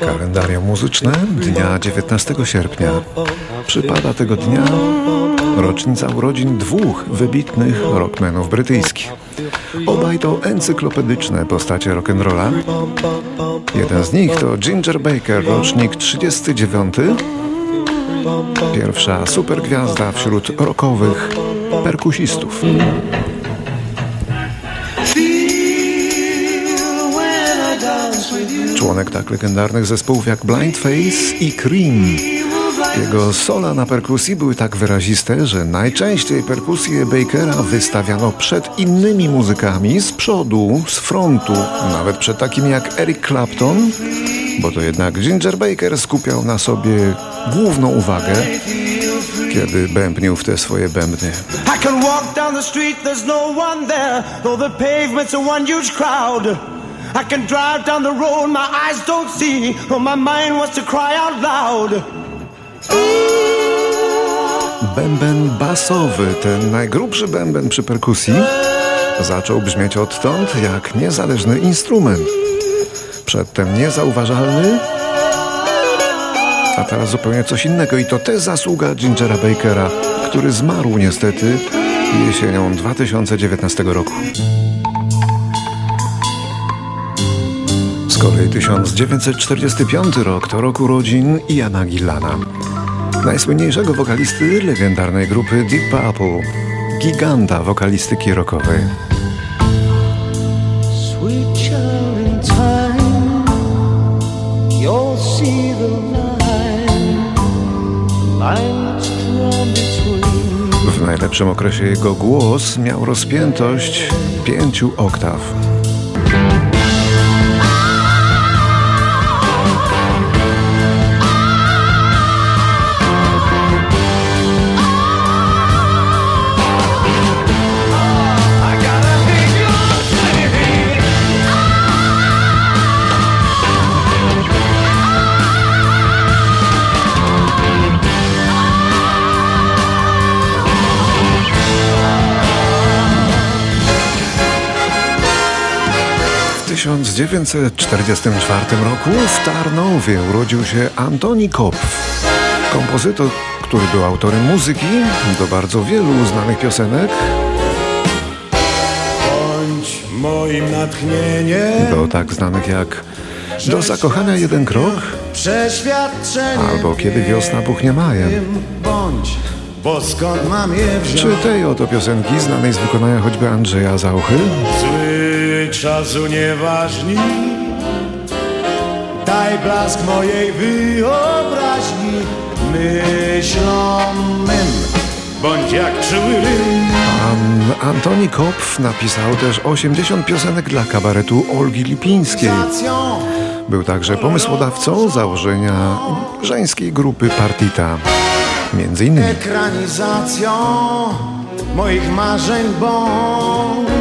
Kalendarium muzyczne dnia 19 sierpnia. Przypada tego dnia rocznica urodzin dwóch wybitnych rockmenów brytyjskich. Obaj to encyklopedyczne postacie rock'n'rolla. Jeden z nich to Ginger Baker, rocznik 39. Pierwsza supergwiazda wśród rockowych perkusistów. Członek tak legendarnych zespołów jak Blind Face i Cream. Jego sola na perkusji były tak wyraziste, że najczęściej perkusję Bakera wystawiano przed innymi muzykami z przodu, z frontu, nawet przed takimi jak Eric Clapton, bo to jednak Ginger Baker skupiał na sobie główną uwagę, kiedy bębnił w te swoje bębny. I can walk down the street, there's no one there, though the pavement's a one huge crowd. I can drive down the road, my eyes don't see, though my mind wants to cry out loud. Bęben basowy, ten najgrubszy bęben przy perkusji, zaczął brzmieć odtąd jak niezależny instrument. Przedtem niezauważalny, a teraz zupełnie coś innego i to też zasługa Gingera Bakera, który zmarł niestety jesienią 2019 roku. Kolei 1945 rok to rok urodzin Iana Gillana najsłynniejszego wokalisty legendarnej grupy Deep Purple, giganta wokalistyki rockowej. W najlepszym okresie jego głos miał rozpiętość pięciu oktaw. 1944 roku w Tarnowie urodził się Antoni Kopf, kompozytor, który był autorem muzyki do bardzo wielu znanych piosenek. Bądź moim natchnieniem. Do tak znanych jak Do zakochania jeden krok albo Kiedy wiosna puchnie majem. Bądź bo skąd mam je wziąć? Czy tej oto piosenki znanej z wykonania choćby Andrzeja Zauchy? Zły czasu nieważni. Daj blask mojej wyobraźni. Myślom mym Bądź jak czuły Pan Antoni Kopf napisał też 80 piosenek dla kabaretu Olgi Lipińskiej. Był także pomysłodawcą założenia żeńskiej grupy Partita. Między innymi. Ekranizacją moich marzeń bądź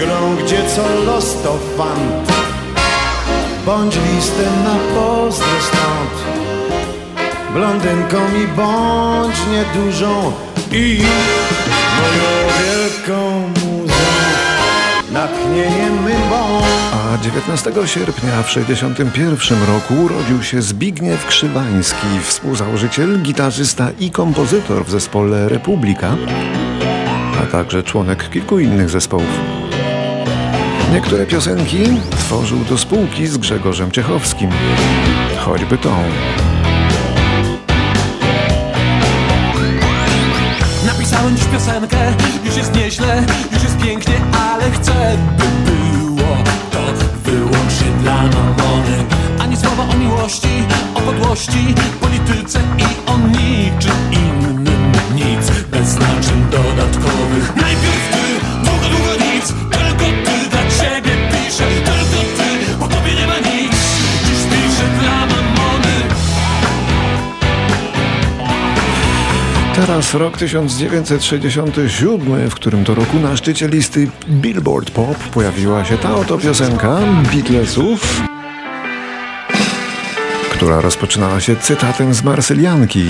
grą, gdzie co los to fant. Bądź listem na pozdro stąd. Blondynką mi bądź niedużą. I moją wielką muzą. Natchnieniem my bądź a 19 sierpnia w 1961 roku urodził się Zbigniew Krzywański, współzałożyciel, gitarzysta i kompozytor w zespole Republika, a także członek kilku innych zespołów. Niektóre piosenki tworzył do spółki z Grzegorzem Ciechowskim, choćby tą. Napisałem dziś piosenkę, już jest nieźle, już jest pięknie, ale chcę, by było wyłącznie dla mamony. Ani słowa o miłości, o podłości, polityce i o niczym innym Nic. Bez znaczeń dodatkowych. Najpierw ty, długo, długo nic Teraz rok 1967, w którym to roku na szczycie listy Billboard Pop pojawiła się ta oto piosenka Beatlesów, która rozpoczynała się cytatem z Marsylianki.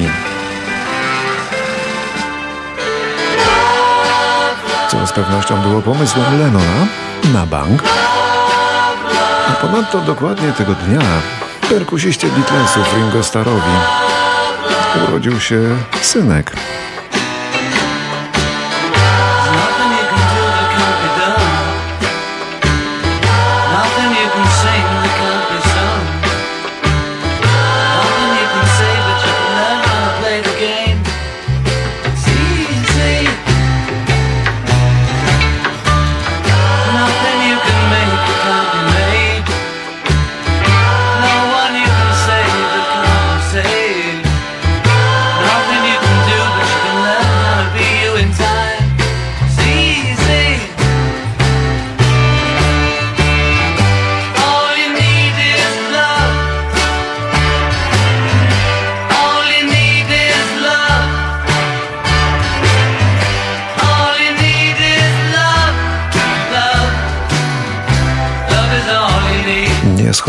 co z pewnością było pomysłem Lennona na bank. Ponadto dokładnie tego dnia perkusiście Beatlesów Ringo Starowi urodził się synek.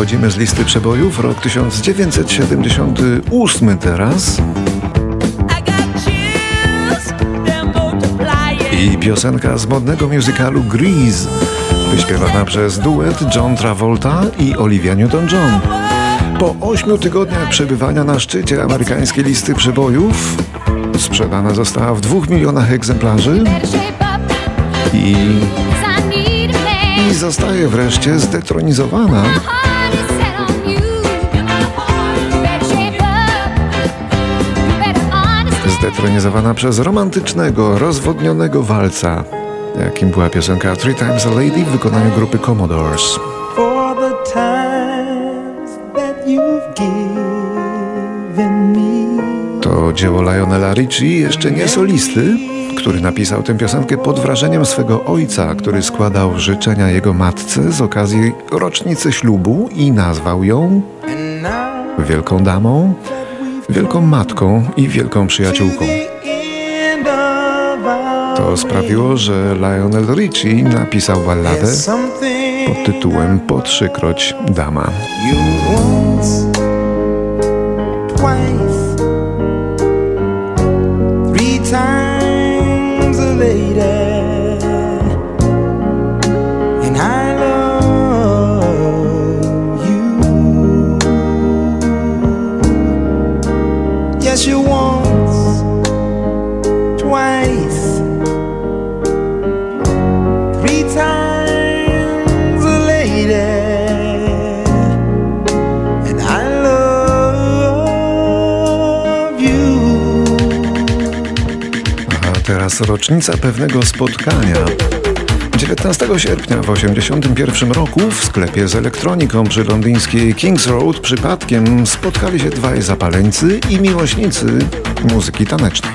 Schodzimy z listy przebojów. Rok 1978 teraz. I piosenka z modnego musicalu Grease, wyśpiewana przez duet John Travolta i Olivia Newton-John. Po ośmiu tygodniach przebywania na szczycie amerykańskiej listy przebojów sprzedana została w dwóch milionach egzemplarzy i, i zostaje wreszcie zdetronizowana zdetronizowana przez romantycznego, rozwodnionego walca, jakim była piosenka Three Times a Lady w wykonaniu grupy Commodores. To dzieło Lionela Richie, jeszcze nie solisty, który napisał tę piosenkę pod wrażeniem swego ojca, który składał życzenia jego matce z okazji rocznicy ślubu i nazwał ją Wielką Damą wielką matką i wielką przyjaciółką. To sprawiło, że Lionel Richie napisał balladę pod tytułem Po trzykroć dama. Rocznica pewnego spotkania. 19 sierpnia w 1981 roku w sklepie z elektroniką przy londyńskiej Kings Road przypadkiem spotkali się dwaj zapaleńcy i miłośnicy muzyki tanecznej.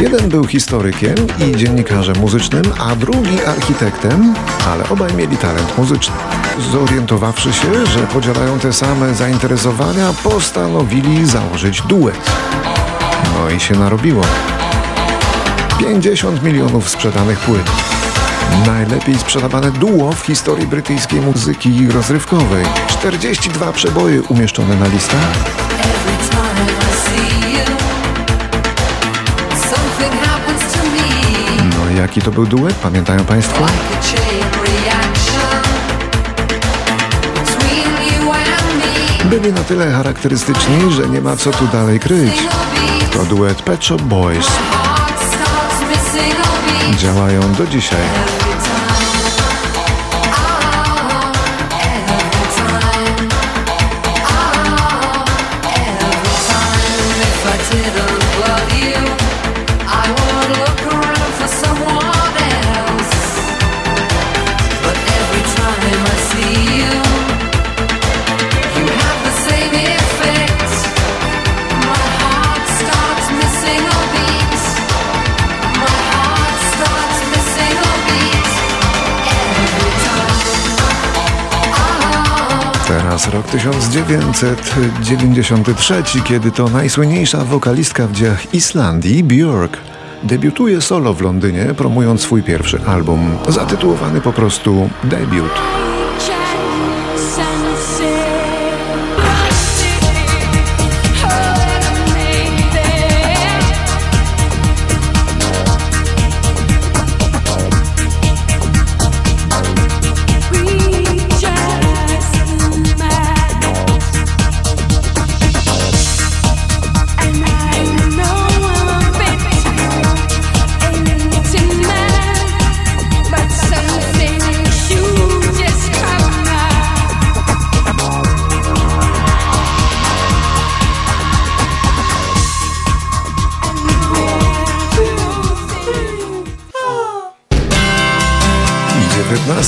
Jeden był historykiem i dziennikarzem muzycznym, a drugi architektem, ale obaj mieli talent muzyczny. Zorientowawszy się, że podzielają te same zainteresowania, postanowili założyć duet. No i się narobiło. 50 milionów sprzedanych płyt. Najlepiej sprzedawane duo w historii brytyjskiej muzyki rozrywkowej. 42 przeboje umieszczone na listach. No jaki to był duet, pamiętają Państwo? Byli na tyle charakterystyczni, że nie ma co tu dalej kryć. To duet Pet Shop Boys działają do dzisiaj. Teraz rok 1993, kiedy to najsłynniejsza wokalistka w dziejach Islandii, Björk, debiutuje solo w Londynie, promując swój pierwszy album, zatytułowany po prostu Debiut.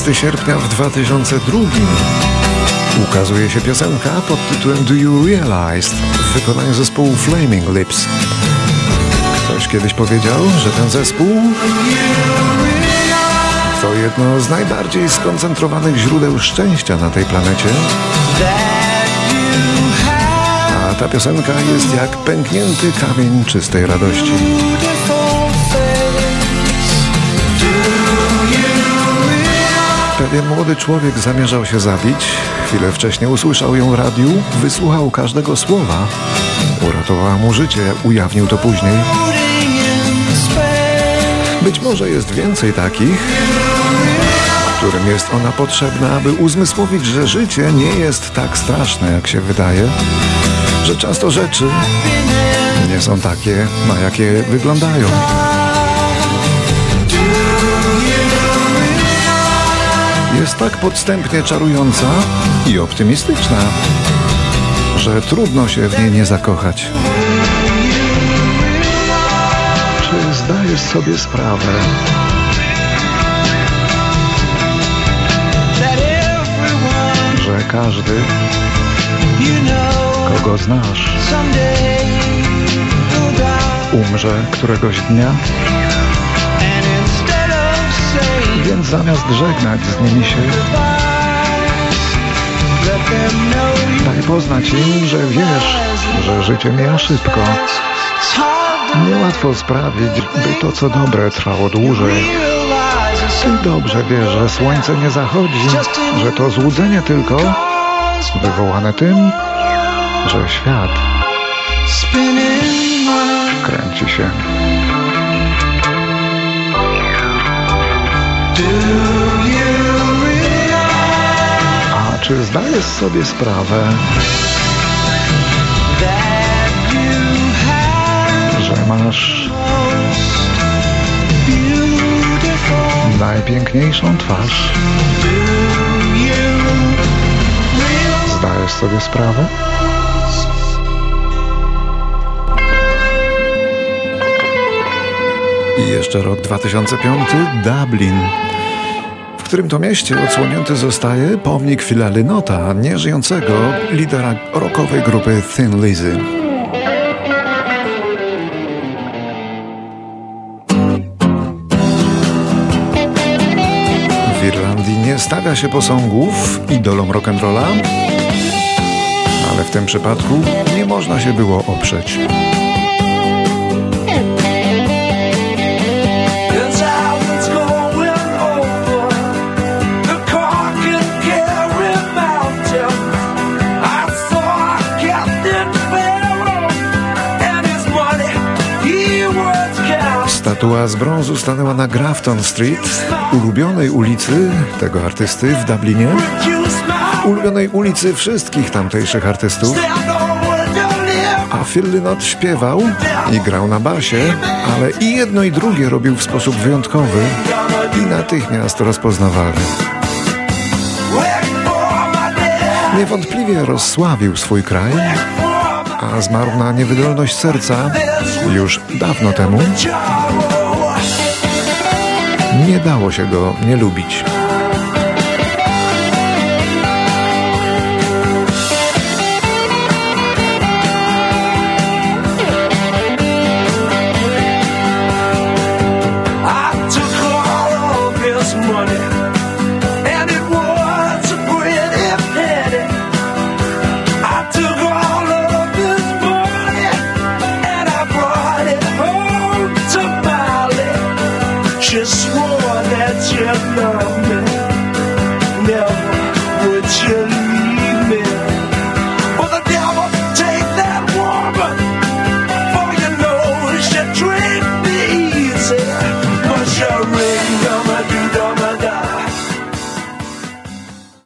19 sierpnia w 2002 ukazuje się piosenka pod tytułem Do You Realize w wykonaniu zespołu Flaming Lips. Ktoś kiedyś powiedział, że ten zespół to jedno z najbardziej skoncentrowanych źródeł szczęścia na tej planecie. A ta piosenka jest jak pęknięty kamień czystej radości. Pewien młody człowiek zamierzał się zabić. Chwilę wcześniej usłyszał ją w radiu, wysłuchał każdego słowa. Uratowała mu życie, ujawnił to później. Być może jest więcej takich, którym jest ona potrzebna, aby uzmysłowić, że życie nie jest tak straszne, jak się wydaje, że często rzeczy nie są takie, na jakie wyglądają. Jest tak podstępnie czarująca i optymistyczna, że trudno się w niej nie zakochać. Czy zdajesz sobie sprawę, że każdy, kogo znasz, umrze któregoś dnia? Więc zamiast żegnać z nimi się, daj poznać im, że wiesz, że życie mija szybko. Niełatwo sprawić, by to co dobre trwało dłużej. Ty dobrze wiesz, że słońce nie zachodzi, że to złudzenie tylko wywołane tym, że świat kręci się. Czy zdajesz sobie sprawę, że masz najpiękniejszą twarz? Zdajesz sobie sprawę? I jeszcze rok 2005, Dublin, którym to mieście odsłonięty zostaje pomnik Phila Lynota, nieżyjącego lidera rockowej grupy Thin Lizzy. W Irlandii nie stawia się posągów idolom rock'n'rolla, ale w tym przypadku nie można się było oprzeć. Statua z brązu stanęła na Grafton Street, ulubionej ulicy tego artysty w Dublinie, ulubionej ulicy wszystkich tamtejszych artystów. A Phil Lynott śpiewał i grał na basie, ale i jedno i drugie robił w sposób wyjątkowy i natychmiast rozpoznawalny. Niewątpliwie rozsławił swój kraj, a zmarł na niewydolność serca już dawno temu. Nie dało się go nie lubić.